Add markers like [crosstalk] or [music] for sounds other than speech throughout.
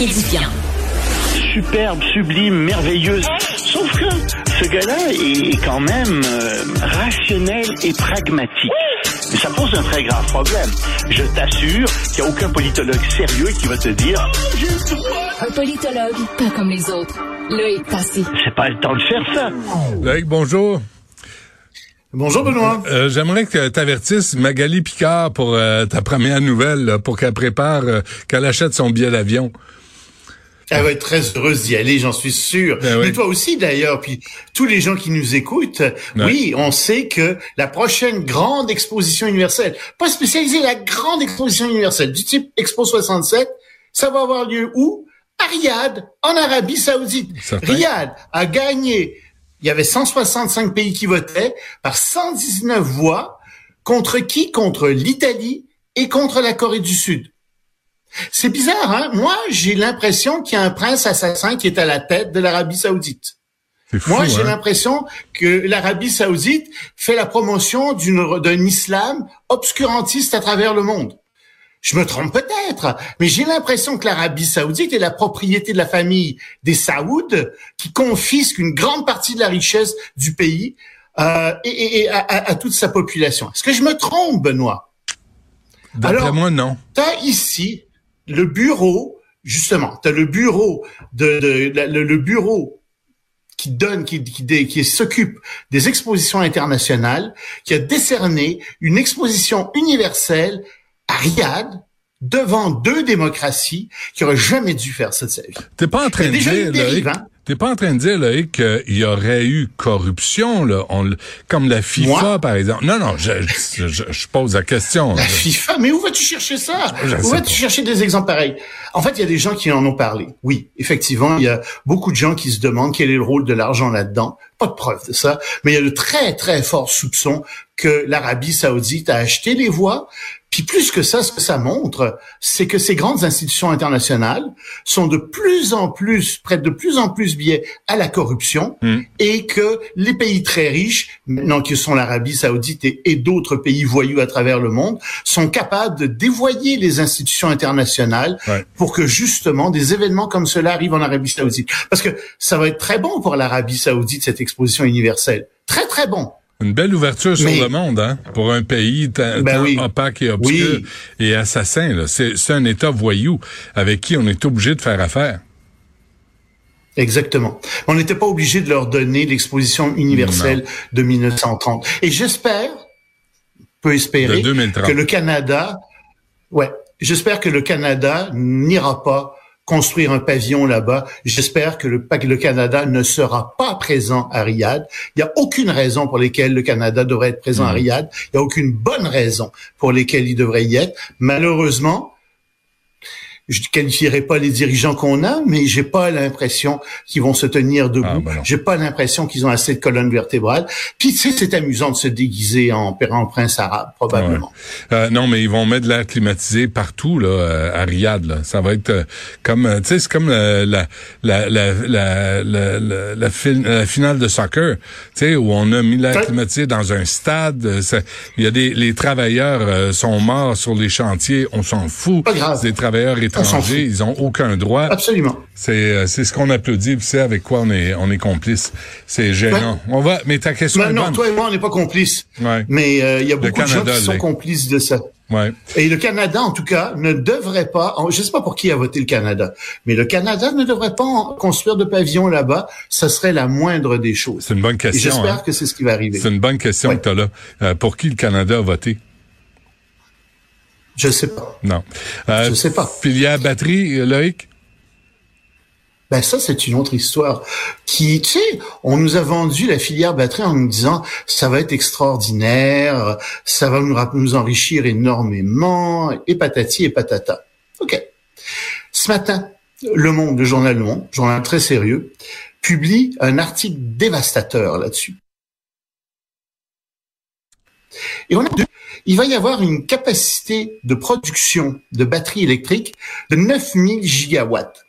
édifiant. Superbe, sublime, merveilleuse. Sauf que ce gars-là est quand même euh, rationnel et pragmatique. Mais ça pose un très grave problème. Je t'assure qu'il n'y a aucun politologue sérieux qui va te dire Un politologue, pas comme les autres. Loïc Passy. c'est pas le temps de faire ça. Loïc, bonjour. Bonjour Benoît. Euh, J'aimerais que tu avertisses Magali Picard pour euh, ta première nouvelle, là, pour qu'elle prépare, euh, qu'elle achète son billet d'avion. Elle va être très heureuse d'y aller, j'en suis sûr. Ben oui. Mais toi aussi d'ailleurs, puis tous les gens qui nous écoutent, oui, on sait que la prochaine grande exposition universelle, pas spécialisée, la grande exposition universelle du type Expo 67, ça va avoir lieu où? À Riyad, en Arabie Saoudite. Certain. Riyad a gagné, il y avait 165 pays qui votaient, par 119 voix, contre qui? Contre l'Italie et contre la Corée du Sud. C'est bizarre, hein? Moi, j'ai l'impression qu'il y a un prince assassin qui est à la tête de l'Arabie Saoudite. Fou, Moi, j'ai hein? l'impression que l'Arabie Saoudite fait la promotion d'une- d'un islam obscurantiste à travers le monde. Je me trompe peut-être, mais j'ai l'impression que l'Arabie Saoudite est la propriété de la famille des Saouds qui confisque une grande partie de la richesse du pays euh, et, et- et à, à- à toute sa population. Est-ce que je me trompe, Benoît? D'après alors- moi, non. T'as ici le bureau, justement, t'as le bureau de, le, le bureau qui donne, qui, qui, s'occupe des expositions internationales, qui a décerné une exposition universelle à Riyad devant deux démocraties qui auraient jamais dû faire sa vie. T'es pas en train de dire, t'es pas en train de dire, Loïc, qu'il y aurait eu corruption, là, on comme la FIFA, Moi? par exemple. Non, non, je, je, je- je pose la question. La là. FIFA, mais où vas-tu chercher ça? Où vas-tu chercher des exemples pareils? En fait, il y a des gens qui en ont parlé. Oui, effectivement, il y a beaucoup de gens qui se demandent quel est le rôle de l'argent là-dedans. Pas de preuve de ça, mais il y a de très très forts soupçons que l'Arabie Saoudite a acheté les voix. Puis plus que ça, ce que ça montre, c'est que ces grandes institutions internationales sont de plus en plus, prêtent de plus en plus biais à la corruption Mm. et que les pays très riches, maintenant que sont l'Arabie Saoudite et, et d'autres pays voyous à travers le monde, sont capables de dévoyer les institutions internationales Ouais. pour que justement des événements comme cela arrivent en Arabie Saoudite. Parce que ça va être très bon pour l'Arabie Saoudite, cette exposition universelle. Très, très bon. Une belle ouverture sur Mais- le monde, hein, pour un pays Ben tant oui. opaque et obscur Oui. et assassin. C'est un État voyou avec qui on est obligé de faire affaire. Exactement. On n'était pas obligé de leur donner l'exposition universelle de 1930. Et j'espère, peut espérer, De 2030. que le Canada, ouais, j'espère que le Canada n'ira pas construire un pavillon là-bas. J'espère que le, Canada ne sera pas présent à Riyad. Il n'y a aucune raison pour laquelle le Canada devrait être présent à Mhm. Riyad. Il n'y a aucune bonne raison pour lesquelles il devrait y être. Malheureusement, je ne qualifierai pas les dirigeants qu'on a, mais j'ai pas l'impression qu'ils vont se tenir debout. Ah, ben j'ai pas l'impression qu'ils ont assez de colonnes vertébrales. Puis tu sais, c'est amusant de se déguiser en, en prince arabe, probablement. Euh, non, mais ils vont mettre de l'air climatisé partout là, euh, à Riyad. Là. Ça va être euh, comme, euh, tu sais, c'est comme la la la la la, la, la fin- la finale de soccer, tu sais, où on a mis l'air climatisé dans un stade. Il y a des les travailleurs euh, sont morts sur les chantiers, on s'en fout. Pas grave. Des travailleurs. Étrangers, ils ont aucun droit. Absolument. C'est euh, c'est ce qu'on applaudit, c'est avec quoi on est on est complice. C'est gênant. On va, mais ta question Non, est non, bonne. toi et moi, on n'est pas complices. Ouais. Mais euh, il y a beaucoup de gens qui sont complices de ça. Ouais. Et le Canada, en tout cas, ne devrait pas, je ne sais pas pour qui a voté le Canada, mais le Canada ne devrait pas en- construire de pavillon là-bas. Ça serait la moindre des choses. C'est une bonne question. j'espère hein. que c'est ce qui va arriver. C'est une bonne question Ouais. que tu as là. Euh, pour qui le Canada a voté? Je sais pas. Non. Euh, Je sais pas. Filière batterie, euh, Loïc? Ben ça, c'est une autre histoire. Qui, tu sais, on nous a vendu la filière batterie en nous disant ça va être extraordinaire, ça va nous, enrichir énormément, et patati et patata. Ok. Ce matin, Le Monde, le journal Le Monde, journal très sérieux, publie un article dévastateur là-dessus. Et. Il va y avoir une capacité de production de batteries électriques de 9000 gigawatts.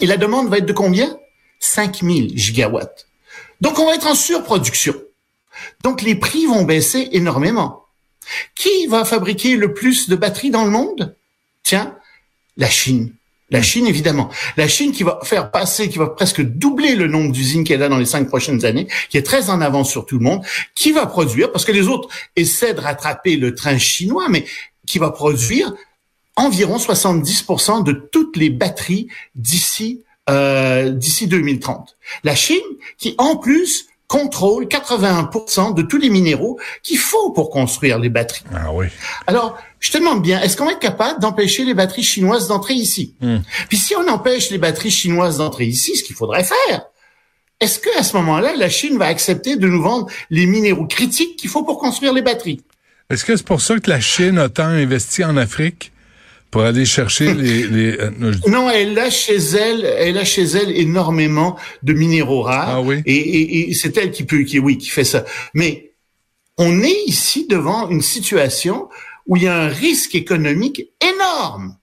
Et la demande va être de combien? 5000 gigawatts. Donc on va être en surproduction. Donc les prix vont baisser énormément. Qui va fabriquer le plus de batteries dans le monde? Tiens, la Chine. La Chine, évidemment. La Chine qui va faire passer, qui va presque doubler le nombre d'usines qu'elle a dans les cinq prochaines années, qui est très en avance sur tout le monde, qui va produire, parce que les autres essaient de rattraper le train chinois, mais qui va produire environ 70% de toutes les batteries d'ici euh, d'ici 2030. La Chine, qui en plus contrôle 81% de tous les minéraux qu'il faut pour construire les batteries. Ah oui. Alors, je te demande bien, est-ce qu'on va être capable d'empêcher les batteries chinoises d'entrer ici? Hmm. Puis si on empêche les batteries chinoises d'entrer ici, ce qu'il faudrait faire, est-ce que à ce moment-là, la Chine va accepter de nous vendre les minéraux critiques qu'il faut pour construire les batteries? Est-ce que c'est pour ça que la Chine a tant investi en Afrique pour aller chercher [laughs] les, les euh, non, elle a chez elle, elle a chez elle énormément de minéraux rares. Ah oui. Et, et, et c'est elle qui peut, qui oui, qui fait ça. Mais on est ici devant une situation où il y a un risque économique énorme.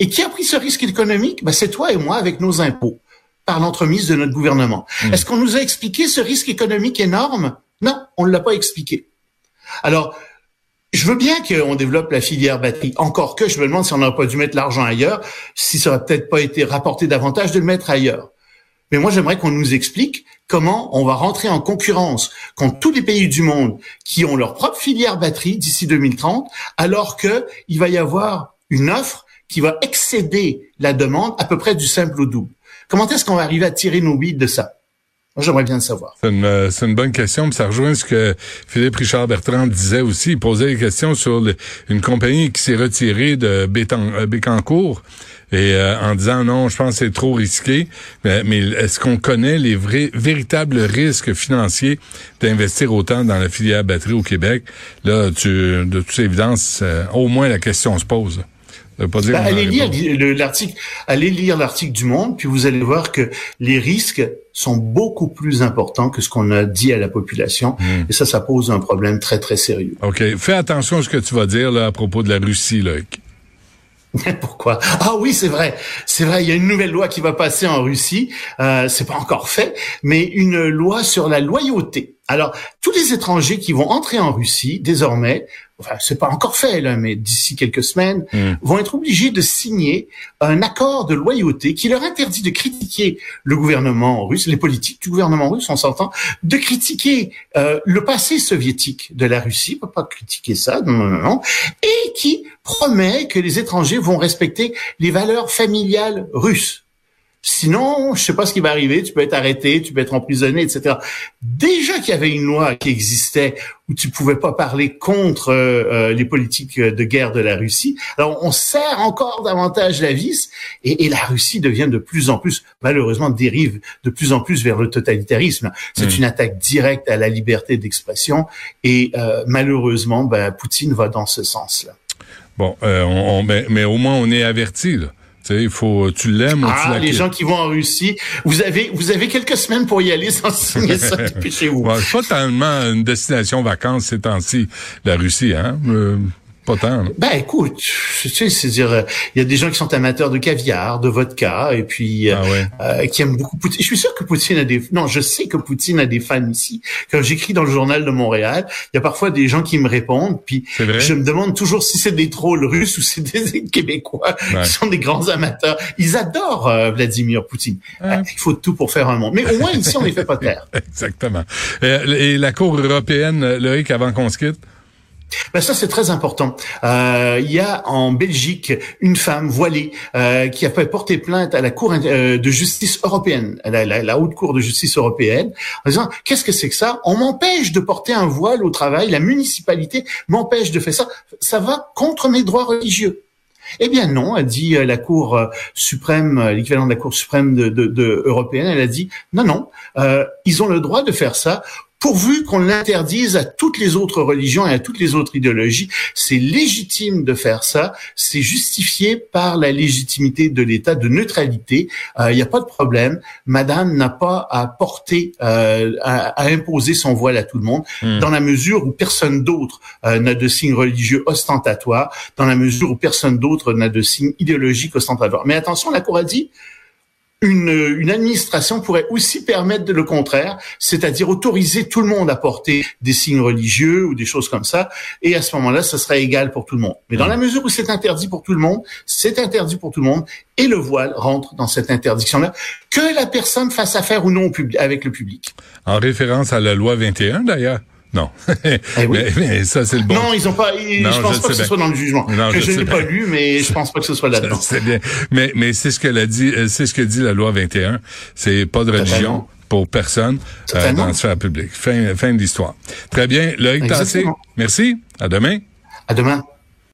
Et qui a pris ce risque économique? Ben, C'est toi et moi avec nos impôts, par l'entremise de notre gouvernement. Hmm. Est-ce qu'on nous a expliqué ce risque économique énorme? Non, on ne l'a pas expliqué. Alors, je veux bien qu'on développe la filière batterie. Encore que je me demande si on n'aurait pas dû mettre l'argent ailleurs, si ça aurait peut-être pas été rapporté davantage de le mettre ailleurs. Mais moi, j'aimerais qu'on nous explique comment on va rentrer en concurrence contre tous les pays du monde qui ont leur propre filière batterie d'ici 2030, alors que il va y avoir une offre qui va excéder la demande à peu près du simple au double. Comment est-ce qu'on va arriver à tirer nos billes de ça? J'aimerais bien le savoir. C'est une, bonne question, ça rejoint ce que Philippe Richard Bertrand disait aussi. Il posait des questions sur une compagnie qui s'est retirée de euh, Bécancourt et euh, en disant non, je pense que c'est trop risqué. Mais, est-ce qu'on connaît les vrais, véritables risques financiers d'investir autant dans la filière batterie au Québec? Là, tu, de toute évidence, euh, au moins la question se pose. Ben, allez lire l'article, allez lire l'article du Monde, puis vous allez voir que les risques sont beaucoup plus importants que ce qu'on a dit à la population, hmm. et ça, ça pose un problème très très sérieux. Ok, fais attention à ce que tu vas dire là à propos de la Russie, là. [laughs] Pourquoi? Ah oui, c'est vrai, c'est vrai. Il y a une nouvelle loi qui va passer en Russie. Euh, c'est pas encore fait, mais une loi sur la loyauté. Alors, tous les étrangers qui vont entrer en Russie désormais enfin c'est pas encore fait là, mais d'ici quelques semaines, hmm. vont être obligés de signer un accord de loyauté qui leur interdit de critiquer le gouvernement russe, les politiques du gouvernement russe, on s'entend, de critiquer euh, le passé soviétique de la Russie, on peut pas critiquer ça, non, non, non, et qui promet que les étrangers vont respecter les valeurs familiales russes. Sinon, je sais pas ce qui va arriver. Tu peux être arrêté, tu peux être emprisonné, etc. Déjà qu'il y avait une loi qui existait où tu pouvais pas parler contre euh, euh, les politiques de guerre de la Russie. Alors, on serre encore davantage la vis et, et, la Russie devient de plus en plus, malheureusement, dérive de plus en plus vers le totalitarisme. C'est hmm. une attaque directe à la liberté d'expression et euh, malheureusement, ben, Poutine va dans ce sens-là. Bon, on, mais, mais, au moins on est averti. Il faut, tu l'aimes ou tu ah, les gens qui vont en Russie, vous avez, vous avez quelques semaines pour y aller sans [laughs] signer ça, dépêchez-vous. Ouais, c'est pas tellement une destination vacances ces temps-ci, la Russie, hein? Euh, pas tant. Ben écoute, tu sais, c'est dire, euh, il y a des gens qui sont amateurs de caviar, de vodka, et puis euh, ah euh, qui aiment beaucoup Poutine. Je suis sûr que Poutine a des, non, je sais que Poutine a des fans ici. Quand j'écris dans le journal de Montréal, il y a parfois des gens qui me répondent, puis je me demande toujours si c'est des trolls russes ou c'est des [laughs] Québécois qui sont des grands amateurs. Ils adorent Vladimir Poutine. il faut tout pour faire un monde. Mais au moins ici, on les fait pas [laughs] taire. Exactement. Et, la Cour européenne, Loïc, avant qu'on se quitte? Ben ça c'est très important. Euh, il y a en Belgique une femme voilée euh, qui a porter plainte à la Cour euh, de justice européenne, la, la, haute Cour de justice européenne, en disant qu'est-ce que c'est que ça? On m'empêche de porter un voile au travail, la municipalité m'empêche de faire ça. Ça va contre mes droits religieux. Eh bien non, a dit la Cour suprême, l'équivalent de la Cour suprême de, de, de, européenne, elle a dit non, non, euh, ils ont le droit de faire ça pourvu qu'on l'interdise à toutes les autres religions et à toutes les autres idéologies. C'est légitime de faire ça, c'est justifié par la légitimité de l'état de neutralité. Il euh, n'y a pas de problème. Madame n'a pas à porter, euh, à, imposer son voile à tout le monde, hmm. dans la mesure où personne d'autre euh, n'a de signe religieux ostentatoire, dans la mesure où personne d'autre n'a de signe idéologique ostentatoire. Mais attention, la Cour a dit, Une, une administration pourrait aussi permettre le contraire, c'est-à-dire autoriser tout le monde à porter des signes religieux ou des choses comme ça, et à ce moment-là, ce serait égal pour tout le monde. Mais dans la mesure où c'est interdit pour tout le monde, c'est interdit pour tout le monde, et le voile rentre dans cette interdiction-là, que la personne fasse affaire ou non avec le public. En référence à la loi 21, d'ailleurs. Non. [laughs] Eh oui. mais, ça, c'est le bon. Non, ils ont pas, je pense pas que ce soit dans le jugement. Non, je, je n'ai pas lu, mais je pense pas que ce soit [laughs] là-dedans. C'est bien. Mais, mais c'est ce qu'elle a dit, euh, c'est ce que dit la loi 21. C'est pas de religion pour personne euh, dans la sphère publique. Fin, fin de l'histoire. Très bien. Loïc Tassé, merci. À demain. À demain.